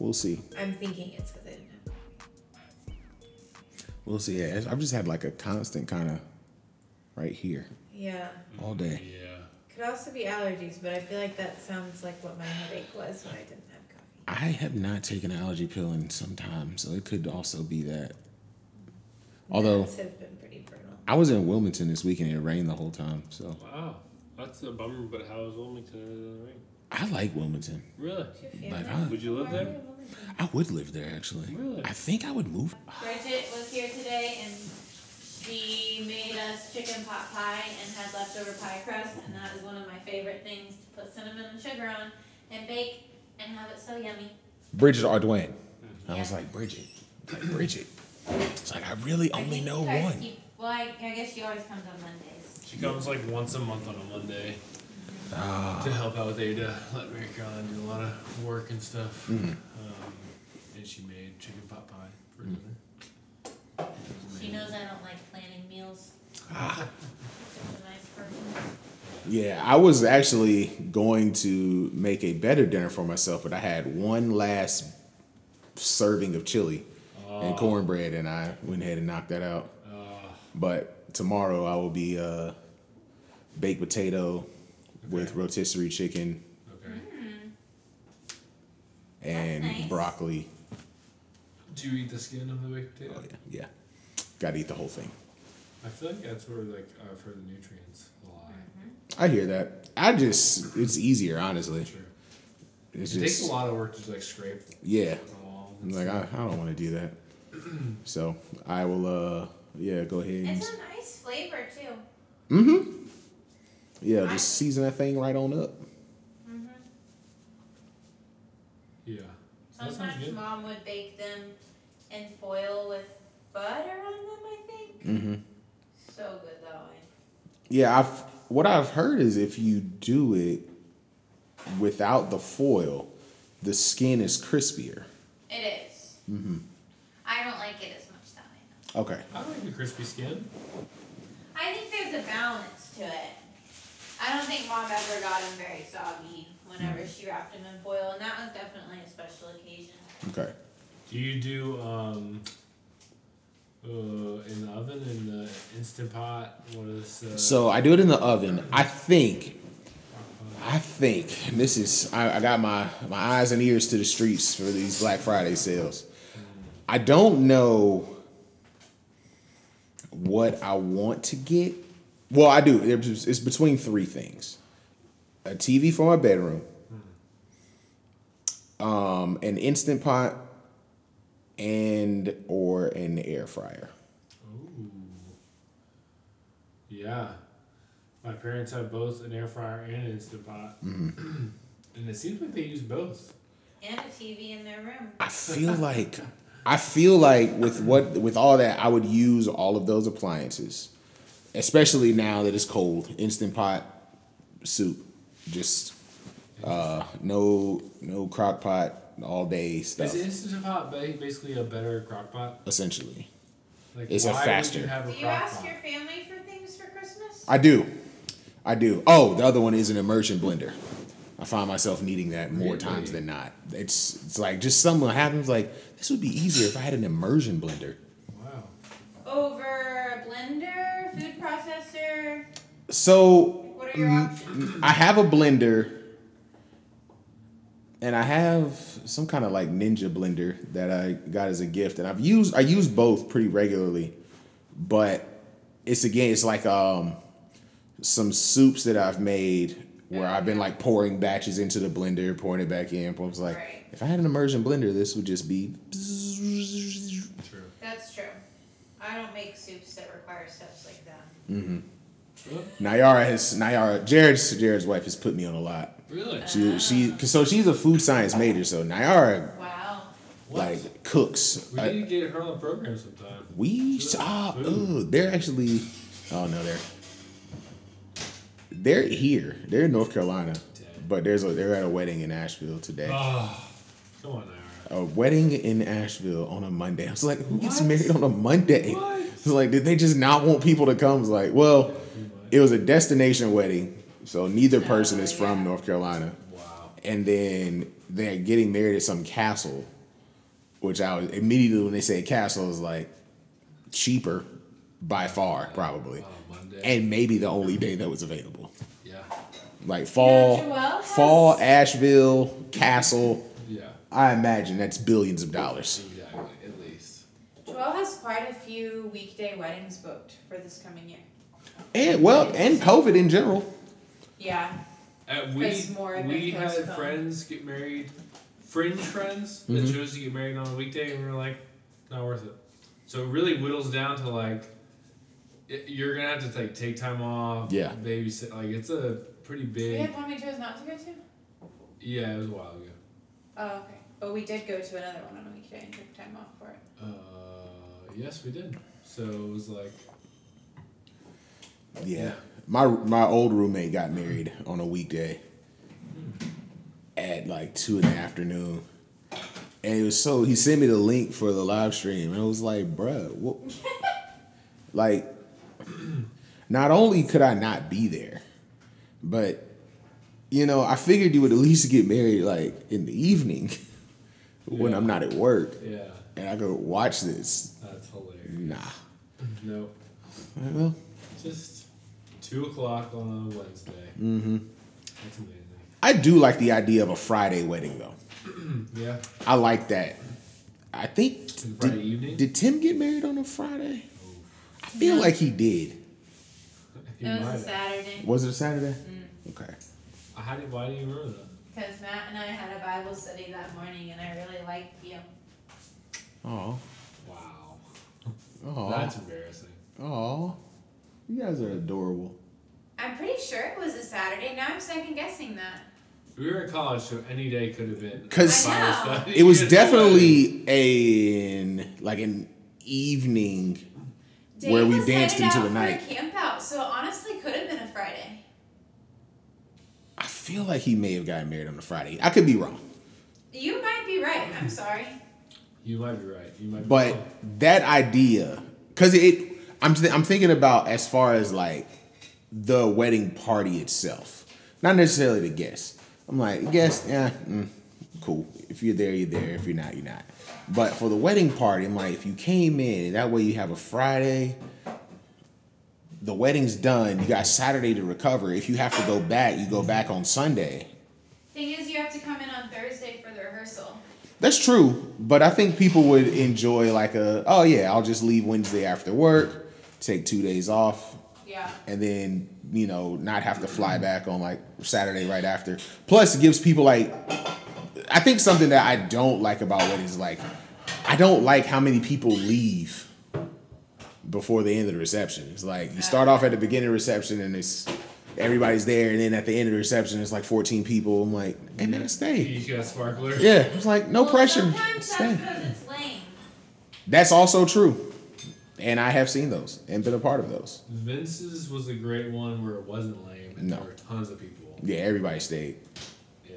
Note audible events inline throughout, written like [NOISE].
We'll see. I'm thinking it's because I didn't have. We'll see. Yeah, I've just had like a constant kind of right here Yeah. all day. Yeah. Could also be allergies, but I feel like that sounds like what my headache was when I didn't have coffee. I have not taken an allergy pill in some time, so it could also be that. Although Meds have been pretty brutal. I was in Wilmington this weekend, and it rained the whole time. So Wow. That's a bummer, but how is Wilmington in the rain? I like Wilmington. Really? Do you feel Like, that? huh? Would you live there? You willing to? I would live there actually. Really? I think I would move. Bridget was here today and she made us chicken pot pie and had leftover pie crust and that is one of my favorite things to put cinnamon and sugar on and bake and have it so yummy. Bridget or Dwayne. I was like Bridget, like Bridget. It's like I really I only think know one. keep- well, I, I guess she always comes on Mondays. She comes like once a month on a Monday Ah, to help out with Ada, let Mary Caroline do a lot of work and stuff. Mhm. Um, and she made chicken pot pie for Mm. dinner. She knows I don't like planning meals. ah. Such a nice person. Yeah, I was actually going to make a better dinner for myself, but I had one last serving of chili and Oh. cornbread, and I went ahead and knocked that out. Uh, But tomorrow I will be uh, baked potato with rotisserie chicken okay. and nice. broccoli. Do you eat the skin of the baked potato? Oh yeah, yeah. Got to eat the whole thing. I feel like that's where like uh, for the nutrients a lot. I hear that. I just it's easier, honestly. True. It's it takes just a lot of work to just like scrape. yeah. it. I'm like I, I don't want to do that. [CLEARS THROAT] So I will uh yeah go ahead and It's a nice flavor too. mm-hmm. Yeah, just season that thing right on up. yeah. That sounds Sometimes mom would bake them in foil with butter on them, I think. Mm-hmm. So good that way. Yeah, I've what I've heard is if you do it without the foil, the skin is crispier. It is. Mm-hmm. I don't like it as much that way. Okay. I like the crispy skin. I think there's a balance to it. I don't think mom ever got him very soggy whenever she wrapped him in foil, and that was definitely a special occasion. Okay. Do you do um uh in the oven in the instant pot? What is uh, So I do it in the oven. I think I think and this is I, I got my my eyes and ears to the streets for these Black Friday sales. I don't know what I want to get. Well, I do. It's it's between three things: a TV for my bedroom, um, an instant pot, and or an air fryer. Ooh. Yeah. My parents have both an air fryer and an instant pot. Mm-hmm. and it seems like they use both. And a TV in their room. I feel like I feel like with what with all that I would use all of those appliances, especially now that it's cold. Instant pot soup, just uh, no no crock pot all day stuff. Is instant pot basically a better crock pot? Essentially, Like It's a faster. Would you have a Do you ask pot? your family for things for Christmas? I do, I do. Oh, the other one is an immersion blender. I find myself needing that more Really? times than not. It's it's like just something happens like this would be easier if I had an immersion blender. So What are your. I have a blender, and I have some kind of like ninja blender that I got as a gift, and I've used I use both pretty regularly, but it's again it's like um some soups that I've made where I've been like pouring batches into the blender, pouring it back in. I was like, Right. if I had an immersion blender, this would just be. True. That's true. I don't make soups that require steps like that. Well, Nayara has Nayara Jared's Jared's wife has put me on a lot. really? She she so she's a food science major, so Nayara Wow. What? like cooks. we I- need to get her on the program sometime. we ah, ugh, they're actually oh no they're they're here. They're in North Carolina, but there's a they're at a wedding in Asheville today. Oh, come on, Ira. A wedding in Asheville on a Monday. I was like, who gets What? married on a Monday? What? It's like, did they just not want people to come? It's like, well, it was a destination wedding, so neither person is from oh, North Carolina. Wow. and then they're getting married at some castle, which I was immediately when they said castle, is like cheaper by far, probably, Oh, and maybe the only day that was available. yeah. Like fall, Joelle has- fall, Asheville, castle. Yeah. I imagine that's billions of dollars. Exactly. At least. Joelle has quite a few weekday weddings booked for this coming year. And well, and COVID in general. Yeah. Uh, we Chris had we had postponed. friends get married, fringe friends that Mhm. chose to get married on a weekday, and we were like, not worth it. So it really whittles down to like, it, you're gonna have to like take time off. Yeah. Babysit. Like it's a pretty big. We big. had one we chose not to go to? Yeah, it was a while ago. Oh, okay. But we did go to another one on a weekday and took time off for it. Uh, yes, we did. So it was like, Yeah. My my old roommate got married on a weekday at like two in the afternoon. And it was so he sent me the link for the live stream and I was like, bruh, what [LAUGHS] like not only could I not be there, but you know, I figured you would at least get married like in the evening [LAUGHS] when Yeah. I'm not at work yeah, and I go watch this. that's hilarious. Nah. Nope. Well, Just two o'clock on a Wednesday. mm-hmm. That's amazing. I do like the idea of a Friday wedding though. [CLEARS THROAT] Yeah. I like that. I think Friday did, evening. did Tim get married on a Friday? Oh, I feel No. like he did. [LAUGHS] he it was a. Saturday. Was it a Saturday? Mm. Okay. How do, why do you remember that? Because Matt and I had a Bible study that morning and I really liked you. Oh. Wow. Oh. That's embarrassing. Oh. You guys are adorable. I'm pretty sure it was a Saturday. Now I'm second guessing that. We were in college, so any day could have been. 'Cause I know. Bible study. It was It's [LAUGHS] a definitely an like an evening Dave where we danced into out the for night. A camp out, so honestly, could have been a Friday. I feel like he may have gotten married on a Friday. I could be wrong. You might be right. I'm sorry. You might be right. You might. Be But wrong. that idea, because it, I'm th- I'm thinking about as far as like the wedding party itself, not necessarily the guests. I'm like guests, yeah, mm, cool. If you're there, you're there. If you're not, you're not. But for the wedding party, I'm like, if you came in, that way you have a Friday. The wedding's done. You got Saturday to recover. If you have to go back, you go back on Sunday. Thing is, you have to come in on Thursday for the rehearsal. That's true, but I think people would enjoy like a oh yeah, I'll just leave Wednesday after work, take two days off, Yeah. and then you know not have to fly back on like Saturday right after. Plus, it gives people like I think something that I don't like about weddings is like I don't like how many people leave before the end of the reception. It's like you start off at the beginning of the reception and it's everybody's there, and then at the end of the reception it's like fourteen people. I'm like, hey man, stay. you got sparkler. Yeah, it's like no Well, pressure. Stay. that's because it's lame. That's also true. And I have seen those and been a part of those. Vince's was a great one where it wasn't lame and No. there were tons of people. Yeah, everybody stayed. Yeah.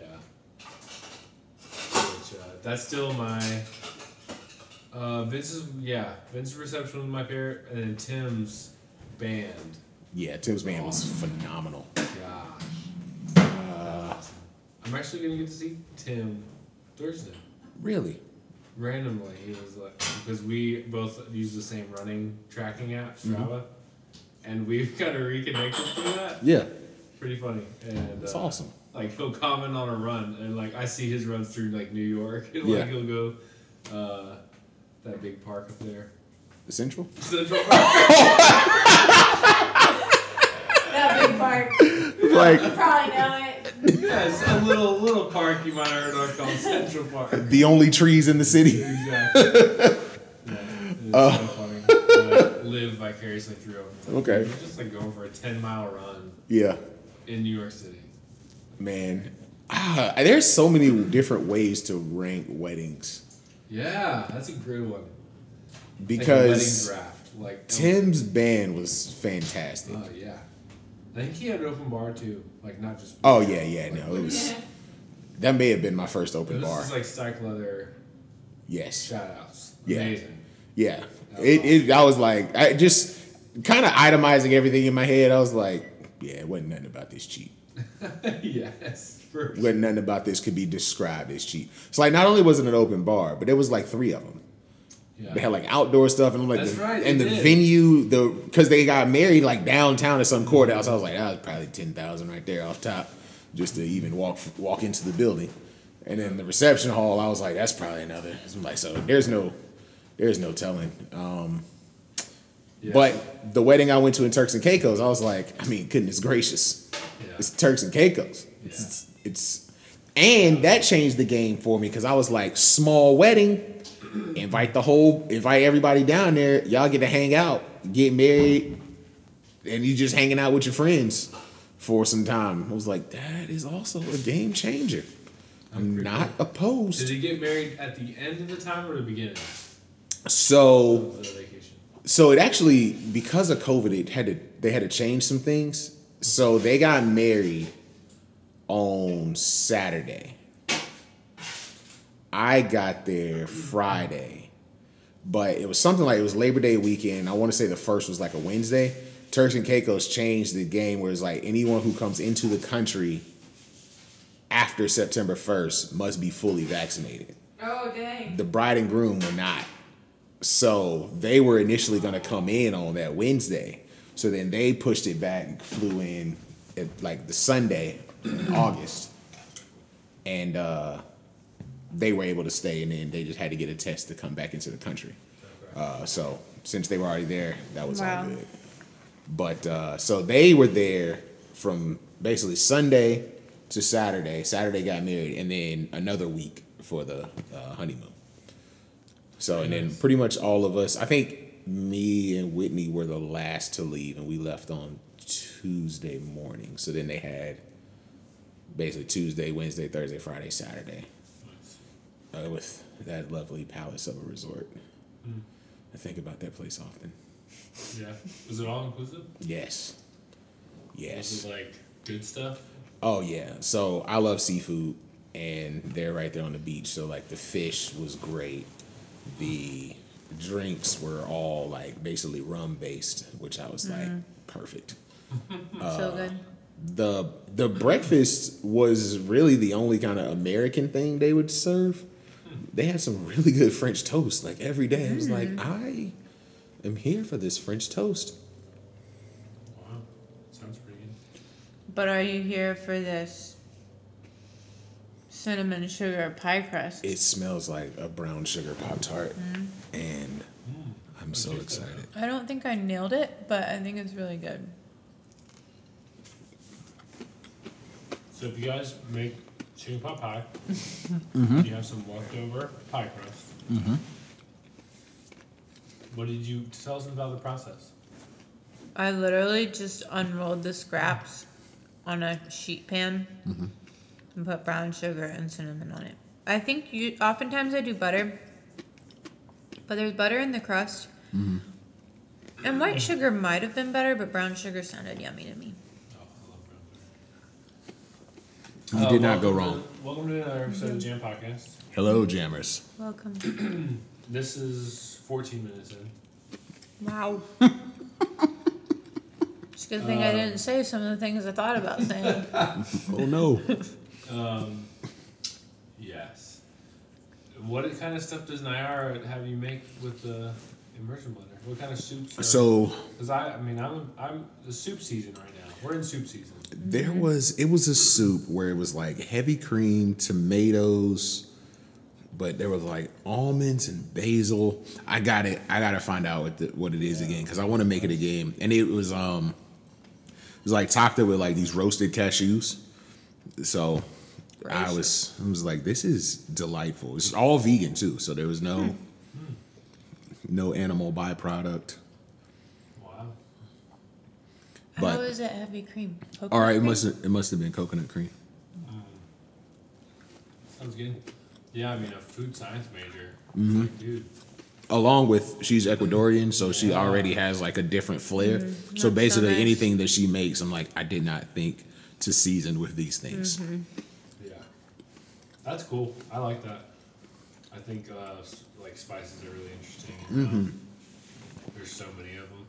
Which, uh, that's still my. Uh, Vince's yeah, Vince's reception was my favorite, and then Tim's band. Yeah, Tim's band was phenomenal. Gosh, Uh. I'm actually gonna get to see Tim Thursday. really? Randomly, he was like, because we both use the same running tracking app, Strava, and we've [LAUGHS] kind of reconnected through that. Yeah, Pretty funny. And that's uh, awesome. Like he'll comment on a run, and like I see his runs through like New York, [LAUGHS] and Yeah. like he'll go, uh, that big park up there, The Central? [LAUGHS] Central Park. That big part. like You probably know it. It's a little little park you might have heard of called Central Park. the only trees in the city. Exactly. [LAUGHS] yeah, it's Uh. so funny. I live vicariously through like, Okay. Just like going for a ten mile run Yeah, in New York City. man. Ah, there's so many different ways to rank weddings Yeah, that's a great one. Like a wedding because draft, like Tim's band was fantastic. Oh yeah, I think he had an open bar too, like not just. Oh yeah, yeah, like, no, it was Yeah. [LAUGHS] that may have been my first open bar. just like psych leather Yes. shout outs. Yeah. Amazing. Yeah. It, it I was like I just kind of itemizing everything in my head. I was like, yeah, it wasn't nothing about this cheap. [LAUGHS] yes. For When nothing about this could be described as cheap. So like not only was it an open bar, but there was like three of them. Yeah. They had like outdoor stuff, and I'm like, That's the, right, and the did. venue, the because they got married like downtown at some courthouse. I was like, that was probably ten thousand right there off top, just to even walk walk into the building. And then the reception hall, I was like, that's probably another. I'm like, so there's no, there's no telling. Um, Yeah. But the wedding I went to in Turks and Caicos, I was like, I mean, goodness gracious, Yeah. it's Turks and Caicos. It's, it's, it's and that changed the game for me because I was like, small wedding, invite the whole, invite everybody down there. Y'all get to hang out, get married, and you just hanging out with your friends for some time. I was like, that is also a game changer. I'm not opposed. Did he get married at the end of the time or the beginning So of the vacation? So it actually because of COVID, it had to they had to change some things. So they got married on Saturday. I got there Friday, but it was something like it was Labor Day weekend. I want to say the first was like a Wednesday. Turks and Caicos changed the game where it's like anyone who comes into the country after September 1st must be fully vaccinated Oh dang. the bride and groom were not. So they were initially going to come in on that Wednesday. So then they pushed it back and flew in at like the Sunday in August. And uh, they were able to stay and then they just had to get a test to come back into the country. Uh, so since they were already there, that was Wow. all good. But uh, so they were there from basically Sunday to Saturday. Saturday got married, and then another week for the uh, honeymoon. So and then pretty much all of us. I think me and Whitney were the last to leave, and we left on Tuesday morning. So then they had basically Tuesday, Wednesday, Thursday, Friday, Saturday uh, with that lovely palace of a resort. Hmm. I think about that place often. Yeah. Was it all inclusive? Yes. Yes. Was it like good stuff? Oh yeah. So I love seafood and they're right there on the beach. So like the fish was great. The drinks were all like basically rum based, which I was like mm-hmm. perfect. [LAUGHS] Uh, so good. The the breakfast was really the only kind of American thing they would serve. They had some really good French toast like every day. I was like, mm. I am here for this French toast. Wow. Sounds pretty good. But are you here for this cinnamon sugar pie crust? It smells like a brown sugar pop tart, mm. and mm. I'm so taste that excited. I don't think I nailed it, but I think it's really good. So if you guys make chicken pot pie, Mm-hmm. you have some leftover pie crust. Mm-hmm. What did you tell us about the process? I literally just unrolled the scraps on a sheet pan mm-hmm. and put brown sugar and cinnamon on it. I think you oftentimes I do butter, but there's butter in the crust. Mm-hmm. And white sugar might have been better, but brown sugar sounded yummy to me. Oh, I love brown You Uh, did not go wrong. To, welcome to another episode of Jam Podcast. Hello, jammers. Welcome. [CLEARS THROAT] This is 14 minutes in. wow. [LAUGHS] It's a good thing I didn't say some of the things I thought about saying. [LAUGHS] Oh no. [LAUGHS] Um, yes. What kind of stuff does Nayara have you make with the immersion blender? What kind of soups? Are, So because I, I mean, I'm, I'm the soup season right now. We're in soup season. there was it was a soup where it was like heavy cream, tomatoes, but there was like almonds and basil. I got it. I gotta find out what the, what it is again because I want to make it again. And it was um, it was like topped up with like these roasted cashews. So I was I was like, this is delightful. It's all vegan too, so there was no no animal byproduct. Wow. But- How is it heavy cream? All Coconut right, it must it must have been coconut cream. Mm. Sounds good. Yeah, I mean, a food science major. Mm-hmm. Like, dude. along with she's Ecuadorian, so she already has like a different flair. Mm-hmm. so That's so basically, nice. anything that she makes, I'm like, I did not think to season with these things. Mm-hmm. Yeah. That's cool. I like that. I think uh, s- like spices are really interesting. Mm-hmm. Um, there's so many of them.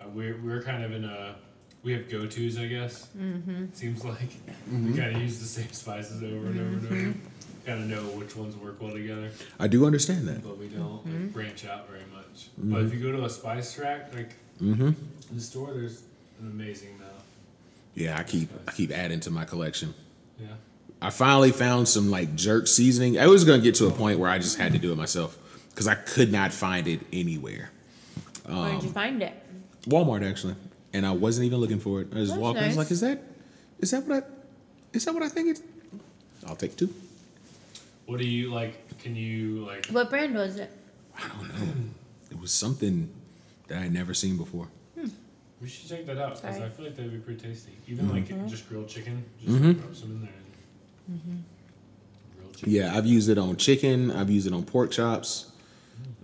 Uh, we're we're kind of in a we have go tos, I guess. Mm-hmm. Seems like we kind of use the same spices over and over and over. Kind of know which ones work well together, I do understand that. but we don't like, branch out very much. But if you go to a spice rack, like Mm-hmm. in the store, there's an amazing amount. Yeah, I keep I keep adding to my collection. Yeah. I finally found some like jerk seasoning. I was gonna get to a point where I just had to do it myself because I could not find it anywhere. Where Um, did you find it? Walmart actually, and I wasn't even looking for it. I just That's walked. in, I was like, "Is that, is that what I, is that what I think it?" I'll take two. What do you like? Can you like? What brand was it? I don't know. It was something that I had never seen before. We should check that out because Sorry. I feel like that'd be pretty tasty. Even like just grilled chicken, just Mhm. rub some in there. And Grilled chicken. Yeah, I've used it on chicken. I've used it on pork chops.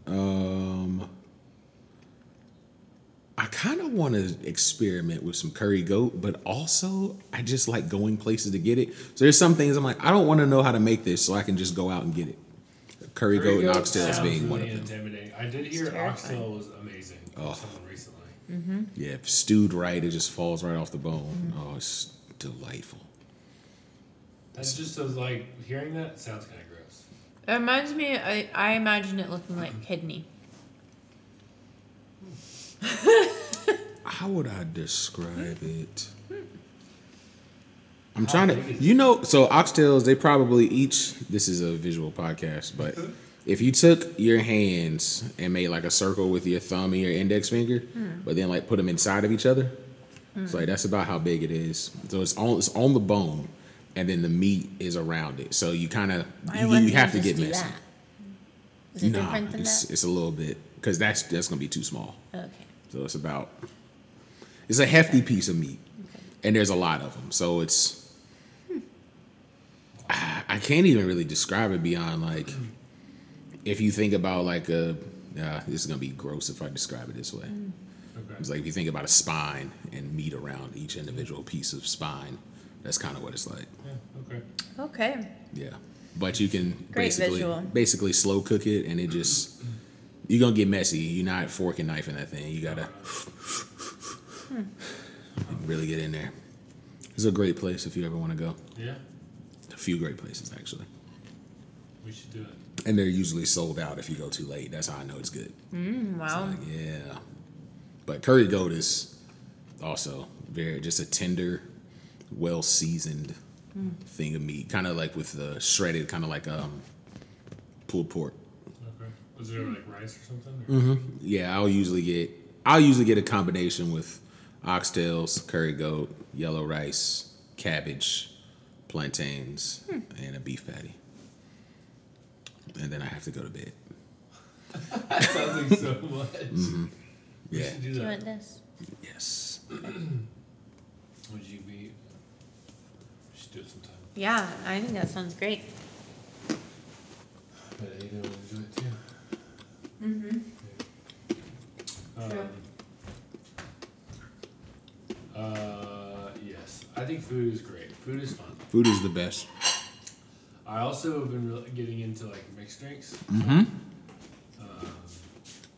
Um, I kind of want to experiment with some curry goat, but also I just like going places to get it. So there's some things I'm like, I don't want to know how to make this, so I can just go out and get it. Curry, goat and oxtails sounds being one of them. Intimidating. I did hear terrifying. oxtail was amazing. from Oh. Someone recently. Yeah, if stewed right, it just falls right off the bone. Oh, it's delightful. That's just so like hearing that sounds kind of gross. It reminds me. I I imagine it looking like mm-hmm. kidney. How would I describe hmm. it? Hmm. I'm trying to, you know, so oxtails, they probably each, this is a visual podcast, but mm-hmm. if you took your hands and made like a circle with your thumb and your index finger, hmm. but then like put them inside of each other, it's like that's about how big it is. So it's on, it's on the bone, and then the meat is around it. So you kind of, you, you have to get messy. that? Is it Nah, different than it's, that? it's a little bit, because that's, that's going to be too small. Okay. So it's about it's a hefty piece of meat, and there's a lot of them. So it's I, I can't even really describe it beyond like if you think about like a uh, this is gonna be gross if I describe it this way. Okay. It's like if you think about a spine and meat around each individual piece of spine. That's kind of what it's like. Yeah. Okay. Okay. Yeah, but you can Great basically visual. basically slow cook it, and it just you're gonna get messy. You're not fork and knife in that thing. You gotta really get in there. It's a great place if you ever want to go. Yeah. A few great places actually, We should do it. and they're usually sold out if you go too late. That's how I know it's good. Mm, It's wow. like, yeah, but curry goat is also very just a tender, well seasoned thing of meat, kind of like with the shredded, kind of like um pulled pork. Okay. Was there like rice or something? Or? Mm-hmm. Yeah, I'll usually get I'll usually get a combination with oxtails, curry goat, yellow rice, cabbage, plantains, and a beef patty. And then I have to go to bed. [LAUGHS] That sounds like so [LAUGHS] much. We Yeah. do Do you want this? Yes. Would you be? We should do it sometime. Yeah, I think that sounds great. But Ada would enjoy it too. Mm-hmm. Um, True. uh, yes, I think food is great. Food is fun. Food is the best. I also have been really getting into like mixed drinks, Mm-hmm. um,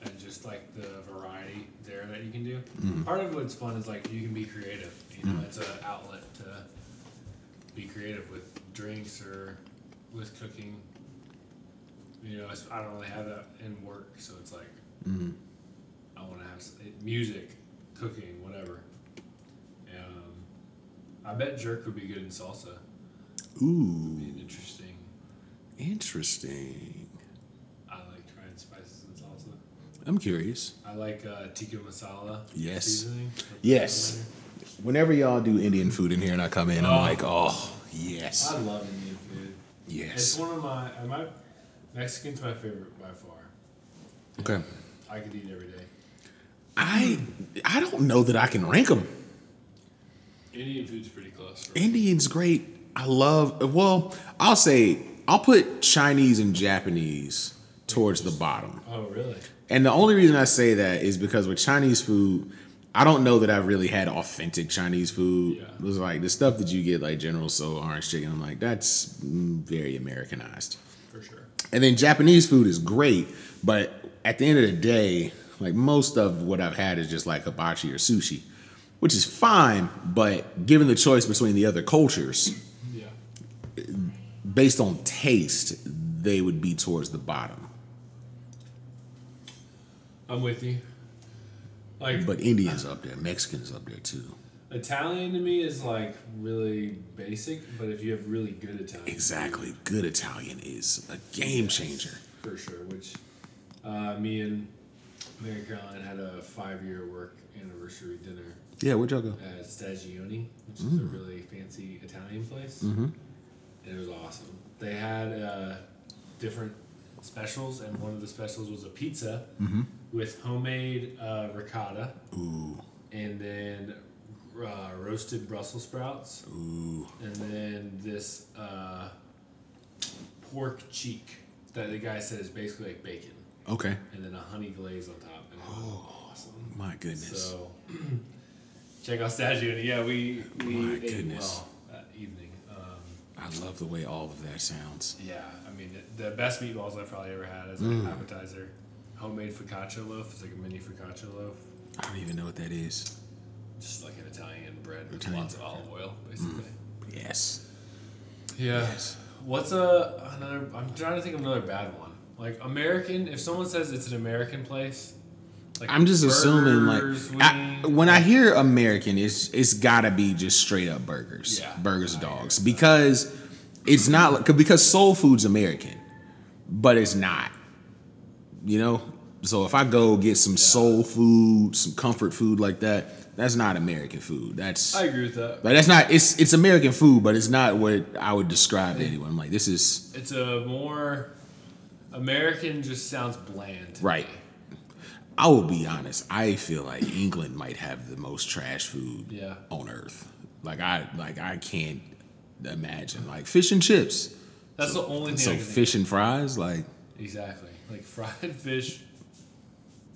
and just like the variety there that you can do. Mhm. Part of what's fun is like you can be creative. You know, it's an outlet to be creative with drinks or with cooking. You know, I don't really have that in work, so it's like Mm-hmm. I want to have music, cooking, whatever. Um, I bet jerk would be good in salsa. Ooh, interesting. interesting. I like trying spices in salsa. I'm curious. I like uh, tikka masala. Yes. Seasoning. Yes. Whenever y'all do Indian food in here and I come in, I'm Oh. like, oh yes, I love Indian food. Yes. It's yes. one of my uh, my Mexican's my favorite by far. Okay. I could eat every day. I I don't know that I can rank them. Indian food's pretty close. For. Indian's great. I love. Well, I'll say I'll put Chinese and Japanese towards the bottom. Oh really? And the only reason I say that is because with Chinese food, I don't know that I've really had authentic Chinese food. Yeah. It was like the stuff that you get, like General Tso, orange chicken. I'm like, that's very Americanized. For sure. And then Japanese food is great, but at the end of the day, like most of what I've had is just like hibachi or sushi. which is fine. But given the choice between the other cultures, Yeah. based on taste, they would be towards the bottom. I'm with you. Like But Indians up there, Mexicans up there too. Italian to me is like really basic, but if you have really good Italian, Exactly. Good Italian is a game changer. for sure. Which uh, me and Mary Caroline had a five-year work anniversary dinner Yeah, where'd y'all go? at Stagioni, which is a really fancy Italian place, and it was awesome. They had uh, different specials, and one of the specials was a pizza with homemade uh, ricotta, Ooh, and then uh, roasted Brussels sprouts, ooh. and then this uh, pork cheek that the guy said is basically like bacon, Okay. and then a honey glaze on top, and was awesome. My goodness. So [CLEARS THROAT] check out Stagio. And yeah, we we My ate goodness. well that evening. Um, I love the way all of that sounds. yeah, I mean the, the best meatballs I've probably ever had as Mm. an appetizer. Homemade focaccia loaf. It's like a mini focaccia loaf. I don't even know what that is. Just like an Italian bread with Italian lots of olive oil, basically. Mm. Yes. Yeah. Yes. What's a another? I'm trying to think of another bad one. Like American. If someone says it's an American place, like I'm just assuming like burgers, I, when I hear American, it's it's gotta be just straight up burgers, Yeah, burgers, dogs, because it's not because soul food's American, but it's not. You know, so if I go get some soul food, some comfort food like that, that's not American food. That's I agree with that. like that's not it's it's American food, but it's not what I would describe to anyone. I'm like this is It's a more American. Just sounds bland. Right. I will be honest. I feel like England might have the most trash food Yeah. on earth. Like I like I can't imagine like fish and chips. That's the only thing. So fish and fries, like Exactly. Like fried [LAUGHS] fish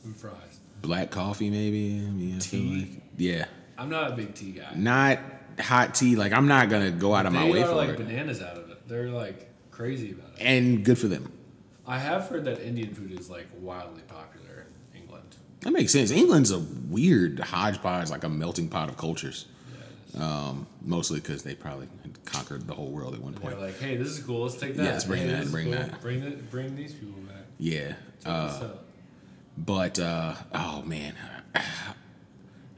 and fries. black coffee, maybe. I mean, I Tea. like yeah, I'm not a big tea guy. not hot tea. Like I'm not gonna go out of my they way are for like it. bananas out of it. They're like crazy about it. And good for them. I have heard that Indian food is like wildly popular in England. That makes sense. England's a weird hodgepodge, like a melting pot of cultures. Yeah. Um, mostly because they probably had conquered the whole world at one point. They're like, hey, this is cool. Let's take that. Yeah, let's bring Hey, that, bring cool. that. Bring the, bring these people. Yeah. Uh. But uh, oh man, [SIGHS]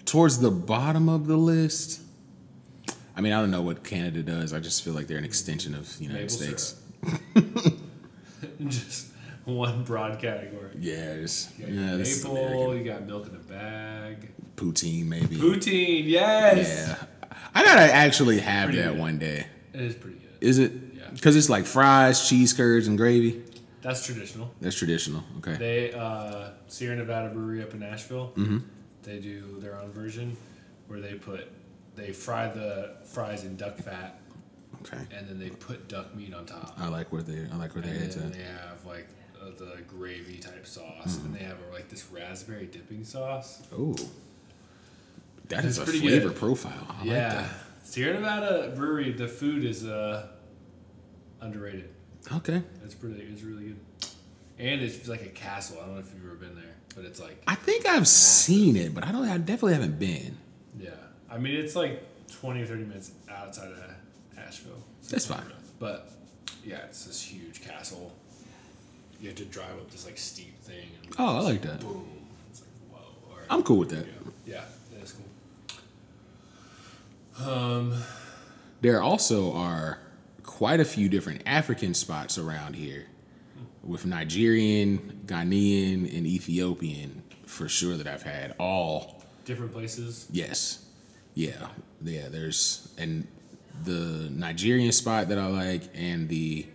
towards the bottom of the list. I mean, I don't know what Canada does. I just feel like they're an extension of the United Maple States. [LAUGHS] Just one broad category. Yeah, it's, You got yeah, maple. You got milk in a bag. Poutine, maybe. Poutine, yes. Yeah, I gotta actually have that good. one day. It is pretty good. Is it? Yeah. Because it's like fries, cheese curds, and gravy. That's traditional. That's traditional. Okay. They uh, Sierra Nevada Brewery up in Asheville. Mm-hmm. They do their own version where they put they fry the fries in duck fat Okay. and then they put duck meat on top. I like where they. I like where they're at. then they have like uh, the gravy type sauce, Mm-hmm. and they have like this raspberry dipping sauce. Oh, that is a flavor good. profile. I yeah, like that. Sierra Nevada Brewery. The food is uh, underrated. Okay. It's pretty. It's really good, and it's like a castle. I don't know if you've ever been there, but it's like I think I've seen it, but I don't. I definitely haven't been. yeah. I mean, it's like twenty or thirty minutes outside of Asheville. So That's it's fine. But yeah, it's this huge castle. You have to drive up this like steep thing. And Oh, I like that. Boom. It's like whoa. right. I'm cool with that. Yeah, yeah, that's cool. Um, There also are quite a few different African spots around here, with Nigerian, Ghanaian, and Ethiopian for sure that I've had. All different places. yes, yeah, yeah. There's and the Nigerian spot that I like and the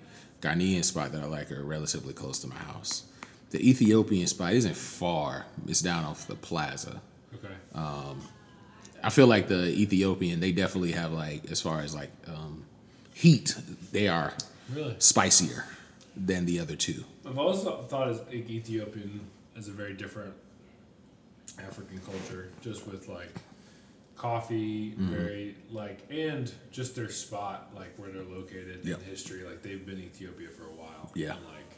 Ghanaian spot that I like are relatively close to my house. The Ethiopian spot isn't far; it's down off the plaza. Okay. I feel like the Ethiopian, they definitely have like as far as like um, heat, they are really? spicier than the other two. I've always thought like, Ethiopian as a very different African culture, just with like coffee, Mm-hmm. very like, and just their spot, like where they're located Yep. in history. Like they've been Ethiopia for a while. Yeah. And, like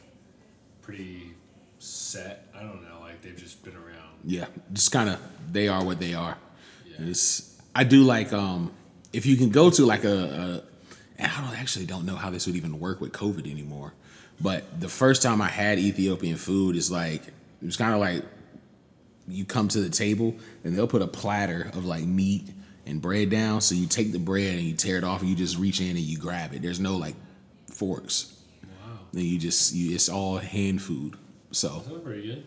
pretty set. I don't know. Like they've just been around. Yeah, just kind of they are what they are. Yeah. It's I do like um if you can go to like a, a and I don't actually don't know how this would even work with COVID anymore. But the first time I had Ethiopian food is like it was kind of like you come to the table and they'll put a platter of like meat and bread down. So you take the bread and you tear it off and you just reach in and you grab it. There's no like forks. Wow. Then you just you, it's all hand food. So That's pretty good.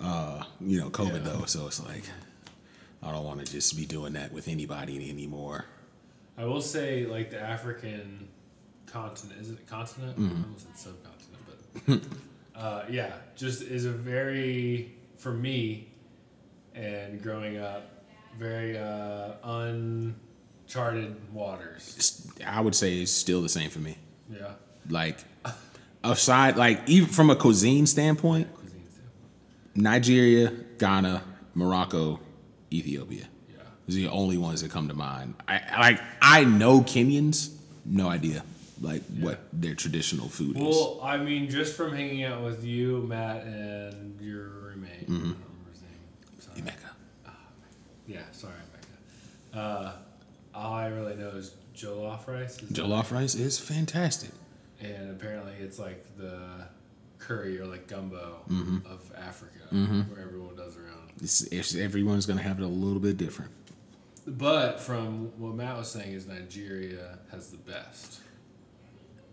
Uh, you know COVID Yeah. though, so it's like I don't want to just be doing that with anybody anymore. I will say, like the African continent, is it a continent? Mm-hmm. I almost said subcontinent, but [LAUGHS] uh, yeah, just is a very for me, and growing up, very uh, uncharted waters. I would say it's still the same for me. Yeah, Like aside, like even from a cuisine standpoint, cuisine standpoint. Nigeria, Ghana, Morocco, Ethiopia. Yeah, are the only ones that come to mind. I I- like I know Kenyans, no idea like what their traditional food is. well, I mean, just from hanging out with you, Matt, and your roommate. I don't remember his name. Sorry. Emeka. Yeah, sorry, Becca. Uh, all I really know is jollof rice. Is Jollof rice is fantastic. and apparently it's like the curry or like gumbo Mm-hmm. of Africa, where everyone does their own. It's, it's everyone's gonna have it a little bit different. But from what Matt was saying, is Nigeria has the best.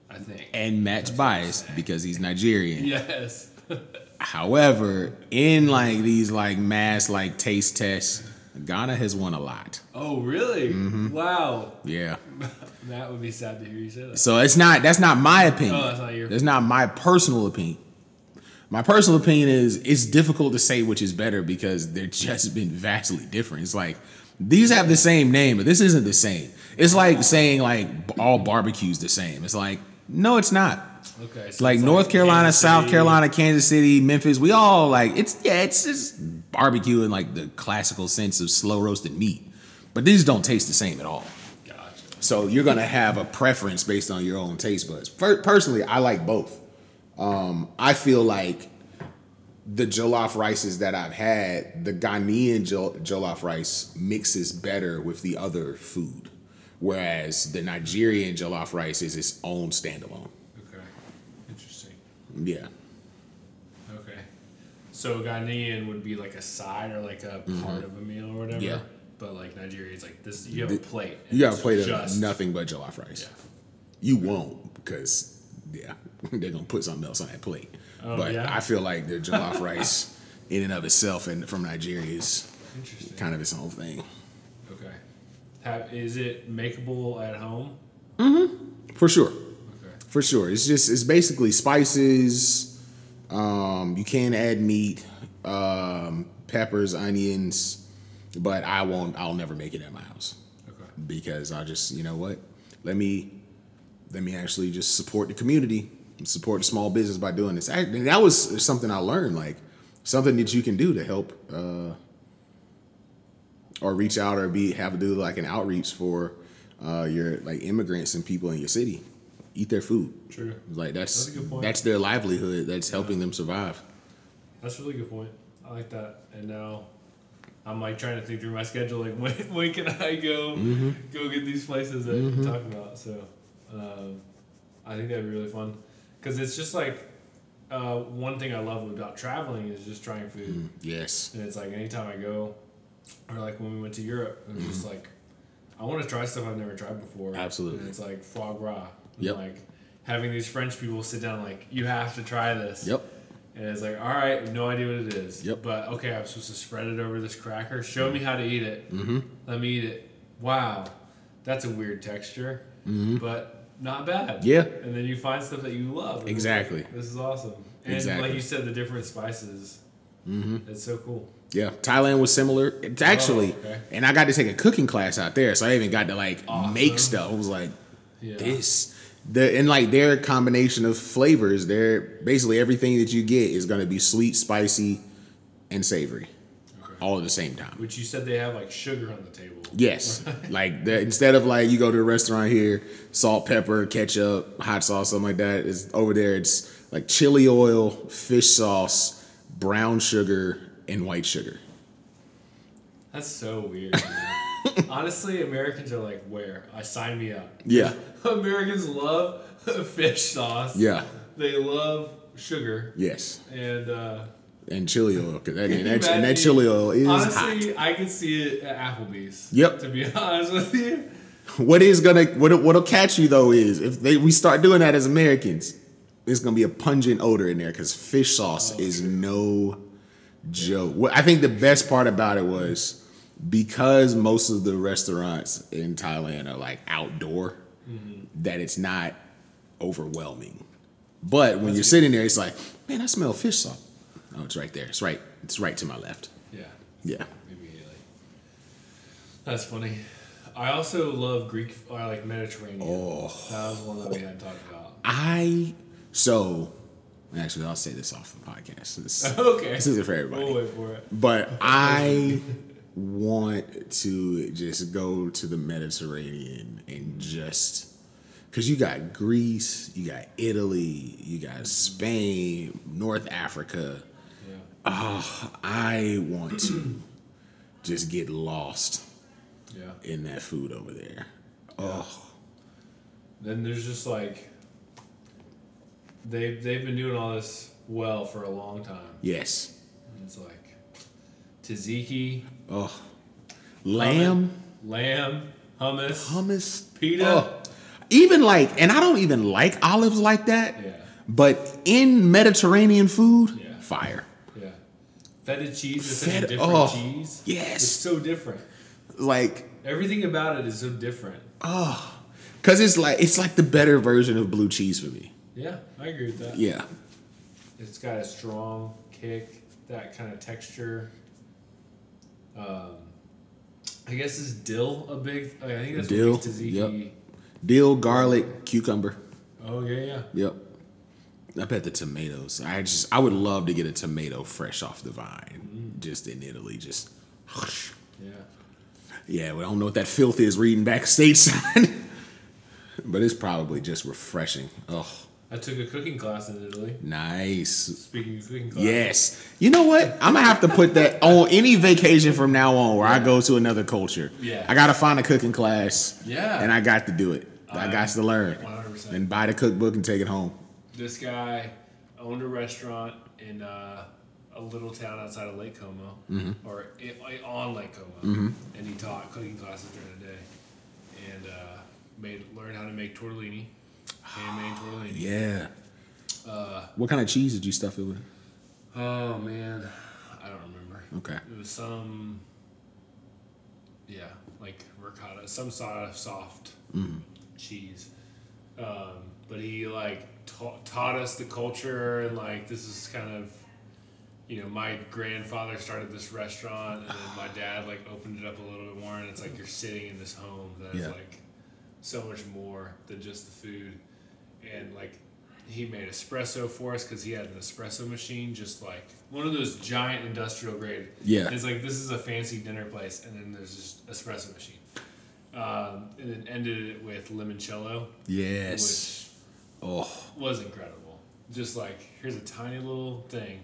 I think. And Matt's That's biased because he's Nigerian. [LAUGHS] Yes. [LAUGHS] However, in like these like mass like taste tests, Ghana has won a lot. oh, really? Mm-hmm. Wow. Yeah. [LAUGHS] that would be sad to hear you say that. So it's not that's not my opinion. Oh, that's not your- That's not my personal opinion. My personal opinion is it's difficult to say which is better because they're just been vastly different. It's like these have the same name, but this isn't the same. It's like saying like all barbecues the same. It's like no, it's not. Okay. So like North Carolina, Kansas South City. Carolina, Kansas City, Memphis, we all like it's yeah, it's just barbecue in like the classical sense of slow roasted meat. But these don't taste the same at all. Gotcha. So you're gonna have a preference based on your own taste buds. Per- personally, I like both. Um, I feel like the jollof rices that I've had, the Ghanaian jol- jollof rice mixes better with the other food, whereas the Nigerian jollof rice is its own standalone. Okay. Interesting. Yeah. Okay. So Ghanaian would be like a side or like a part of a meal or whatever. Mm-hmm. Yeah. But like Nigeria, it's like this. You have a plate. You got a plate of nothing but jollof rice. Yeah. You won't because yeah, [LAUGHS] they're gonna put something else on that plate. Oh, but yeah? I feel like the [LAUGHS] jollof rice in and of itself and from Nigeria is kind of its own thing. Okay. Have is it makeable at home? For sure. Okay. For sure. It's just it's basically spices. Um, you can add meat, um, peppers, onions, but I won't I'll never make it at my house. Okay. because I just you know what let me let me actually just support the community and support the small business by doing this. I, and that was something I learned like something that you can do to help uh, or reach out or be have to do like an outreach for uh, your like immigrants and people in your city. Eat their food. True. Like that's That's a good point. that's their livelihood. That's helping them survive. That's a really good point. I like that. And now I'm like trying to think through my schedule. Like [LAUGHS] when, when can I go Mm-hmm. go get these places that you're talking about? So um, I think that'd be really fun because it's just like uh, one thing I love about traveling is just trying food. Yes. And it's like anytime I go, or like when we went to Europe, it was just Mm-hmm. like, I want to try stuff I've never tried before. Absolutely. And it's like foie gras. And Yep. Like having these French people sit down, like, you have to try this. Yep. And it's like, all right, no idea what it is. Yep. But okay, I'm supposed to spread it over this cracker. Show me how to eat it. Mm-hmm. Let me eat it. Wow, that's a weird texture, but not bad. Yeah. And then you find stuff that you love. Exactly. like, this is awesome. And Exactly. like you said, the different spices. Mm-hmm. It's so cool. Yeah, Thailand was similar. It's actually, Oh, okay. and I got to take a cooking class out there, so I even got to like Awesome. make stuff. I was like, Yeah. this, the and like their combination of flavors. They're basically everything that you get is going to be sweet, spicy, and savory. All at the same time. Which you said they have like sugar on the table. Yes, [LAUGHS] like the, instead of like you go to a restaurant here, salt, pepper, ketchup, hot sauce, something like that. Is over there. It's like chili oil, fish sauce, brown sugar, and white sugar. That's so weird. [LAUGHS] honestly, Americans are like, where? I sign me up. Yeah. [LAUGHS] Americans love fish sauce. Yeah. They love sugar Yes. and. uh And chili oil, cause that, and that, and that chili oil is Honestly, hot. I can see it at Applebee's. Yep. To be [LAUGHS] honest with you. What is gonna what what'll catch you though is if they we start doing that as Americans, it's gonna be a pungent odor in there because fish sauce Oh, is no joke. What I think the best part about it was because most of the restaurants in Thailand are like outdoor, Mm-hmm. that it's not overwhelming. But when you're sitting there, it's like, man, I smell fish sauce. Oh, it's right there. It's right. It's right to my left. Yeah. Yeah. Immediately. That's funny. I also love Greek, or like Mediterranean. Oh. That was one that we hadn't talked about. I so actually I'll say this off the podcast. This, [LAUGHS] Okay. this isn't for everybody. We'll wait for it. But [LAUGHS] I want to just go to the Mediterranean and just because you got Greece, you got Italy, you got Spain, North Africa. Yeah. Oh, I want to just get lost Yeah. in that food over there. Oh, Then there's just like they've they've been doing all this well for a long time. yes. And it's like tzatziki, Oh, lamb, lamb, hummus, hummus, pita. Oh. Even like, and I don't even like olives like that. Yeah. But in Mediterranean food, Yeah. feta. Feta cheese is such a different oh, cheese. yes. It's so different. Like, Everything about it is so different. Oh. Cause it's like it's like the better version of blue cheese for me. Yeah, I agree with that. Yeah. It's got a strong kick, that kind of texture. Um, I guess is dill a big? I think that's Dill, what makes tzatziki. yep. Dill, garlic, cucumber. Oh yeah, yeah. Yep. I bet the tomatoes. I just I would love to get a tomato fresh off the vine, just in Italy. Just Yeah. yeah. We don't know what that filth is reading back stateside, [LAUGHS] but it's probably just refreshing. Oh, I took a cooking class in Italy. nice. Speaking of cooking class. Yes. You know what? I'm gonna have to put that on any vacation from now on where I go to another culture. Yeah. I gotta find a cooking class. Yeah. And I got to do it. I I- got to learn. 100%. And buy the cookbook and take it home. This guy owned a restaurant in uh, a little town outside of Lake Como, Mm-hmm. or i on Lake Como, and he taught cooking classes during the day, and uh, made learned how to make tortellini, handmade tortellini. Yeah. Uh, What kind of cheese did you stuff it with? oh man, I don't remember. Okay. It was some, yeah, like ricotta, some sort of soft cheese. Um, but he like taught us the culture and like this is kind of, you know, my grandfather started this restaurant and then my dad like opened it up a little bit more and it's like you're sitting in this home that is Yeah. like so much more than just the food and like he made espresso for us because he had an espresso machine just like one of those giant industrial grade Yeah. it's like this is a fancy dinner place and then there's this espresso machine um, and then ended it with limoncello Yes. Oh. was incredible just like here's a tiny little thing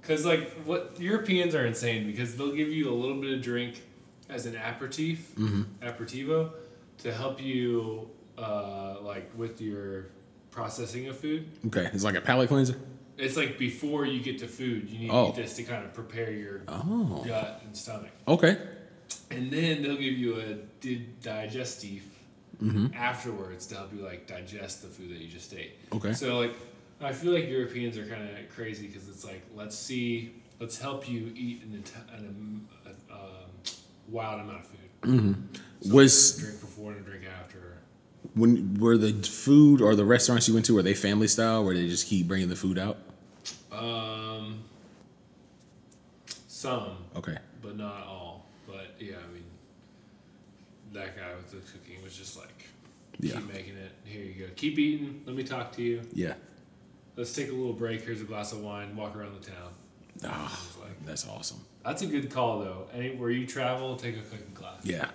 because like what europeans are insane because they'll give you a little bit of drink as an aperitif aperitivo to help you uh, like with your processing of food Okay. It's like a palate cleanser. it's like before you get to food you need Oh. this to kind of prepare your Oh. gut and stomach Okay. and then they'll give you a di- digestif afterwards to help you like digest the food that you just ate. Okay. So like, I feel like Europeans are kind of crazy because it's like, let's see, let's help you eat an, an um, a, um, wild amount of food. So Was drink before and a drink after. when were the food or the restaurants you went to were they family style where they just keep bringing the food out? Um, some, Okay. but not all. But yeah, I mean, that guy with the cooking was just like, Yeah. keep making it. Here you go. Keep eating. Let me talk to you. Yeah. Let's take a little break. Here's a glass of wine. Walk around the town. Ah, like that's awesome. that's a good call though. Any where you travel, take a cooking class. Yeah.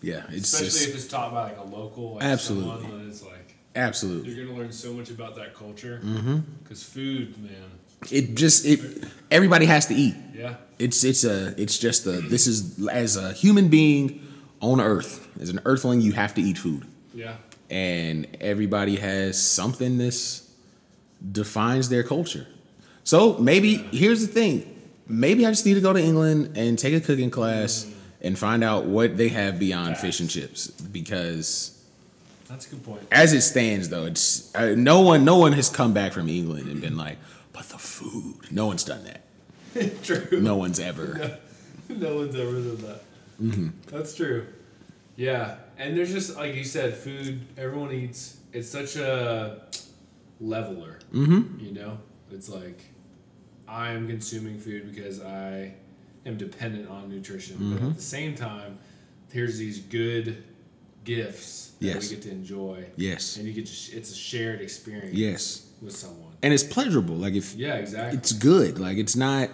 Yeah. It's Especially just if it's taught by like a local. Like Absolutely. Someone that is like Absolutely. You're gonna learn so much about that culture. Mm-hmm. Because food, man. It just it everybody has to eat. Yeah. It's it's a it's just a this is as a human being on earth, as an earthling, you have to eat food. Yeah. And everybody has something that defines their culture. So maybe here's the thing. Maybe I just need to go to England and take a cooking class and find out what they have beyond fish and chips because That's a good point. as it stands though it's uh, no one no one has come back from england and been like but the food no one's done that [LAUGHS] True. no one's ever [LAUGHS] no one's ever done that. Mm-hmm. That's true. Yeah, and there's just like you said, food. Everyone eats. It's such a leveler. mm-hmm You know, it's like I am consuming food because I am dependent on nutrition, but Mm-hmm. at the same time, here's these good gifts that Yes. we get to enjoy, yes and you get to sh- it's a shared experience. Yes. with someone. and it's pleasurable like if Yeah, exactly. it's good like it's not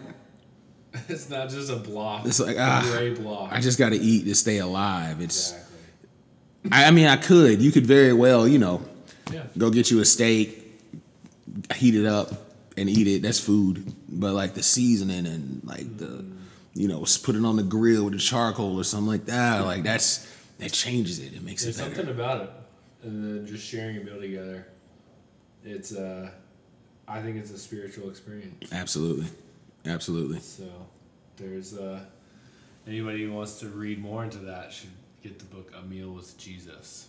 [LAUGHS] It's not just a block. It's like, a ah, gray block. i just gotta eat to stay alive it's exactly. I, I mean i could you could very well you know Yeah. go get you a steak heat it up and eat it that's food but like the seasoning and like the you know put it on the grill with the charcoal or something like that like that's that changes it it makes There's it better something about it, and then just sharing a meal together. It's uh, I think it's a spiritual experience. absolutely absolutely So there's uh, anybody who wants to read more into that should get the book A Meal with Jesus.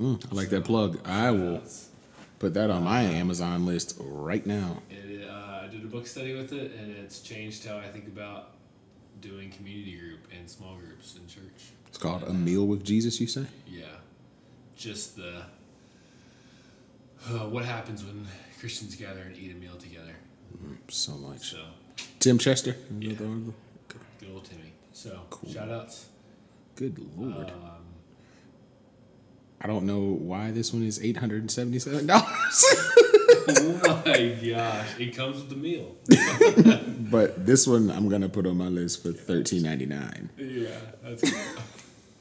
Mm, i like that plug i will put that on my amazon list right now It, uh, I did a book study with it, and it's changed how I think about doing community group and small groups in church. it's called a meal with jesus you say Yeah, just the uh, what happens when Christians gather and eat a meal together. So much So tim chester Yeah. good old Timmy. So Cool. shout outs. good lord Um, i don't know why this one is $877 [LAUGHS] oh my gosh, it comes with the meal. [LAUGHS] but this one i'm gonna put on my list for $13.99 yeah, that's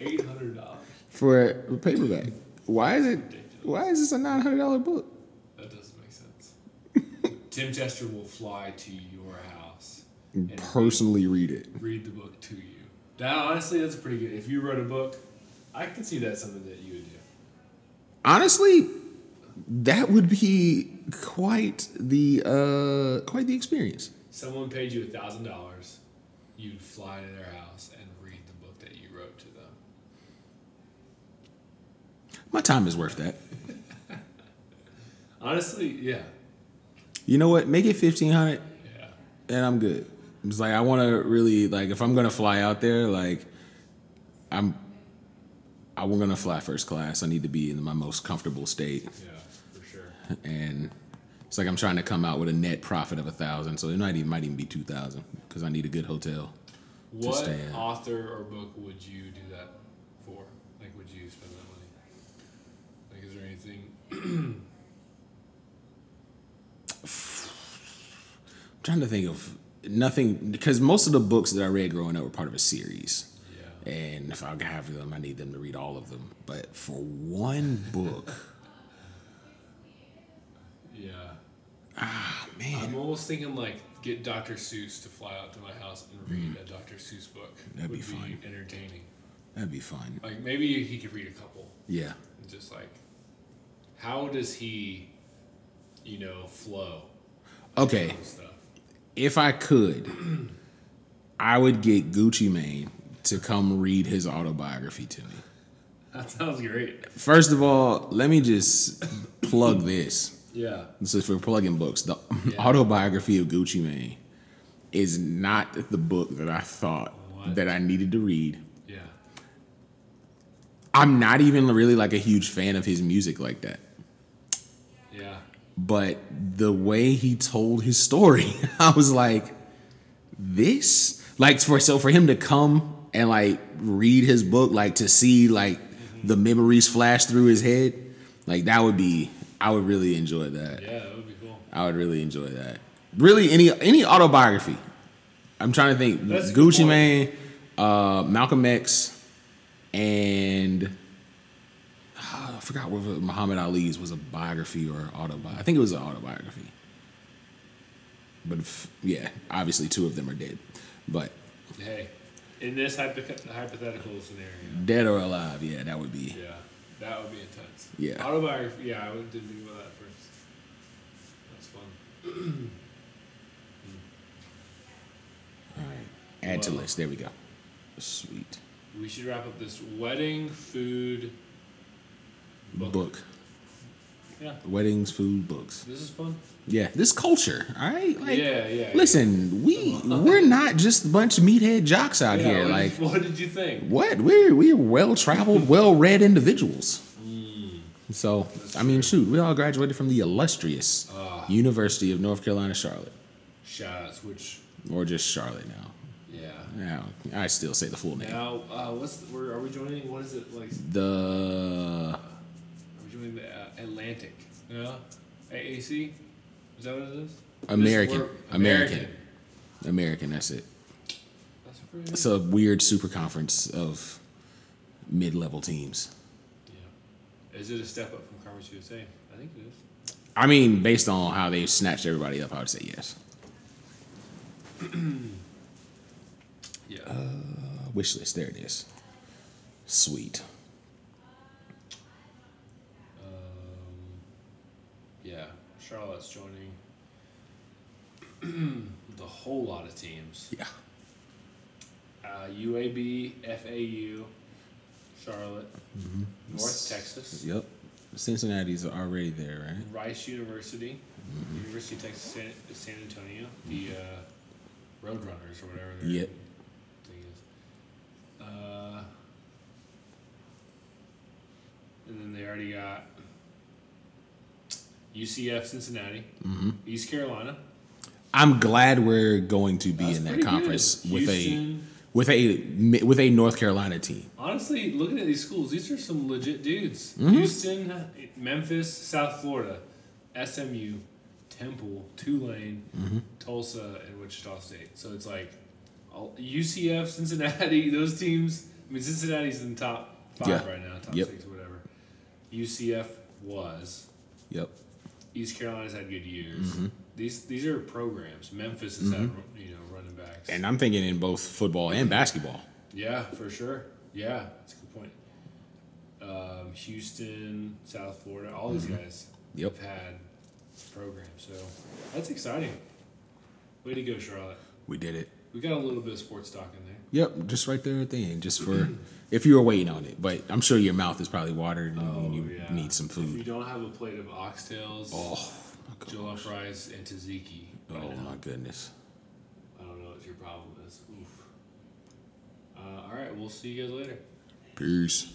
eight hundred dollars. for a paperback. Why is it? Why is this a nine hundred dollar book? That doesn't make sense. Tim Chester will fly to your house And personally read it. read, read the book to you. That honestly, that's pretty good. If you wrote a book, I can see that's something that you would do. Honestly, that would be quite the uh quite the experience. Someone paid you a thousand dollars, you'd fly to their house and read the book that you wrote to them. My time is worth that. [LAUGHS] Honestly, yeah, You know what? Make it fifteen hundred, yeah, and I'm good. It's like I want to really like if I'm gonna fly out there, like I'm. I'm gonna fly first class. I need to be in my most comfortable state. yeah, for sure. and it's like I'm trying to come out with a net profit of a thousand, so it might even might even be two thousand because I need a good hotel. What stay author or book would you do that for? Like, would you spend that money? Like, is there anything? [CLEARS THROAT] I'm trying to think of nothing because most of the books that I read growing up were part of a series, Yeah. and if I have them, I need them to read all of them. But for one book, Yeah. ah man, I'm almost thinking like get Dr. Seuss to fly out to my house and read a Dr. Seuss book. Mm. That'd be fun. entertaining. that'd be fun. Like maybe he could read a couple. Yeah, And just like, how does he, you know, flow? okay. If I could, I would get Gucci Mane to come read his autobiography to me. That sounds great. First of all, let me just plug this. Yeah. This is for plugging books. The Yeah. autobiography of Gucci Mane is not the book that I thought What? that I needed to read. Yeah. I'm not even really like a huge fan of his music like that. Yeah. But the way he told his story, [LAUGHS] I was like, this? Like for so for him to come and like read his book, like to see like the memories flash through his head, like that would be I would really enjoy that. Yeah, that would be cool. I would really enjoy that. Really, any any autobiography. I'm trying to think. That's Gucci. Mane, uh, Malcolm X, and forgot whether Muhammad Ali's was a biography or autobiography. I think it was an autobiography. But if, yeah, obviously two of them are dead. But Hey, in this hypothetical scenario, dead or alive, yeah, that would be. yeah, that would be intense. Yeah. Autobiography, yeah, I would did think about that first. That's fun. [CLEARS THROAT] All right. Add to list. There we go. Sweet. We should wrap up this wedding food book. Book. Yeah, Weddings, food, books. this is fun. Yeah, this culture, all right? Like, yeah, yeah. Listen, we we're not just a bunch of meathead jocks out yeah, here. what Like, did, [LAUGHS] what did you think? what? We're we're well traveled, [LAUGHS] well read individuals. So, I mean, shoot, we all graduated from the illustrious Ah. University of North Carolina, Charlotte, Shout outs, which or just Charlotte now. yeah. Now, I still say the full name. Now, uh, what's the, where are we joining? What is it like? The Are the uh, Atlantic? Yeah, AAC. Is that what it is? American, we're- American, American. That's it. That's pretty. It's a weird super conference of mid-level teams. Yeah. Is it a step up from Conference USA? I think it is. I mean, based on how they snatched everybody up, I would say yes. [CLEARS THROAT] Yeah. Uh, wish list, there it is. Sweet. Yeah, Charlotte's joining [CLEARS THROAT] the whole lot of teams. Yeah. Uh, UAB, FAU, Charlotte, North Texas, Yep. Cincinnati's already there, right? Rice University, University of Texas San, San Antonio, the uh, Roadrunners or whatever Yep. thing is. Uh, and then they already got UCF Cincinnati, Mm-hmm. East Carolina. I'm glad we're going to be That's in that pretty good. conference with a with a with a North Carolina team. Honestly, looking at these schools, these are some legit dudes. Mm-hmm. Houston, Memphis, South Florida, SMU, Temple, Tulane, Mm-hmm. Tulsa, and Wichita State. So it's like UCF, Cincinnati, [LAUGHS] those teams. I mean, Cincinnati's in the top five Yeah. right now, top Yep. six whatever. UCF was. Yep. East Carolina's had good years. These these are programs. Memphis has had you know running backs. Mm-hmm. And I'm thinking in both football and basketball. Yeah, for sure. Yeah, that's a good point. Um, Houston, South Florida, all these guys Mm-hmm. Yep. have had programs, so that's exciting. Way to go, Charlotte. We did it. We got a little bit of sports talk in there. Yep, just right there at the end, just for [CLEARS THROAT] if you were waiting on it. But I'm sure your mouth is probably watered and you Oh, yeah. need some food. If you don't have a plate of oxtails, Oh, jollof fries, and tzatziki, right oh now, my goodness. I don't know what your problem is. Oof. Uh, all right, we'll see you guys later. Peace.